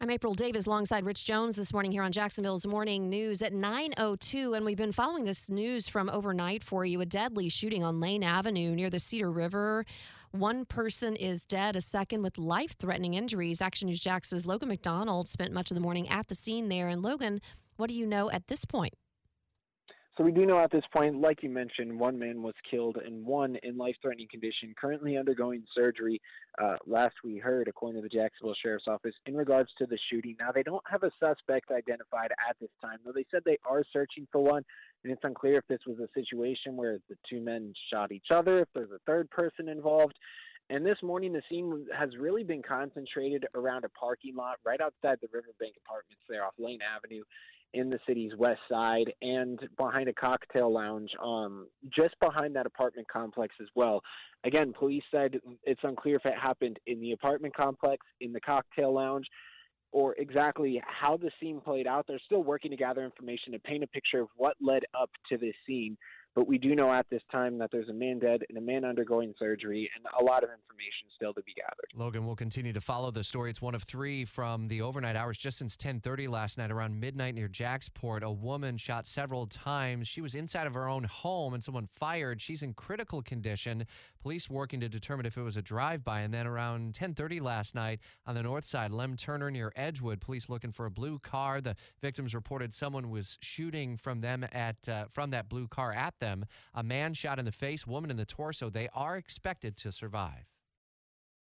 I'm April Davis alongside Rich Jones this morning here on Jacksonville's Morning News at 9:02 and we've been following this news from overnight for you a deadly shooting on Lane Avenue near the Cedar River. One person is dead, a second with life-threatening injuries. Action News Jax's Logan MacDonald spent much of the morning at the scene there and Logan, what do you know at this point? So we do know at this point, like you mentioned, one man was killed and one in life-threatening condition, currently undergoing surgery. Uh, last we heard, according to the Jacksonville Sheriff's Office, in regards to the shooting. Now they don't have a suspect identified at this time, though they said they are searching for one, and it's unclear if this was a situation where the two men shot each other, if there's a third person involved. And this morning, the scene has really been concentrated around a parking lot right outside the Riverbank Apartments there off Lane Avenue in the city's west side and behind a cocktail lounge um, just behind that apartment complex as well. Again, police said it's unclear if it happened in the apartment complex, in the cocktail lounge, or exactly how the scene played out. They're still working to gather information to paint a picture of what led up to this scene. But we do know at this time that there's a man dead and a man undergoing surgery, and a lot of information still to be gathered. Logan will continue to follow the story. It's one of three from the overnight hours just since 10:30 last night, around midnight near Jacksport. A woman shot several times. She was inside of her own home, and someone fired. She's in critical condition. Police working to determine if it was a drive-by. And then around 10:30 last night on the north side, Lem Turner near Edgewood, police looking for a blue car. The victims reported someone was shooting from them at uh, from that blue car at them. A man shot in the face, woman in the torso. They are expected to survive.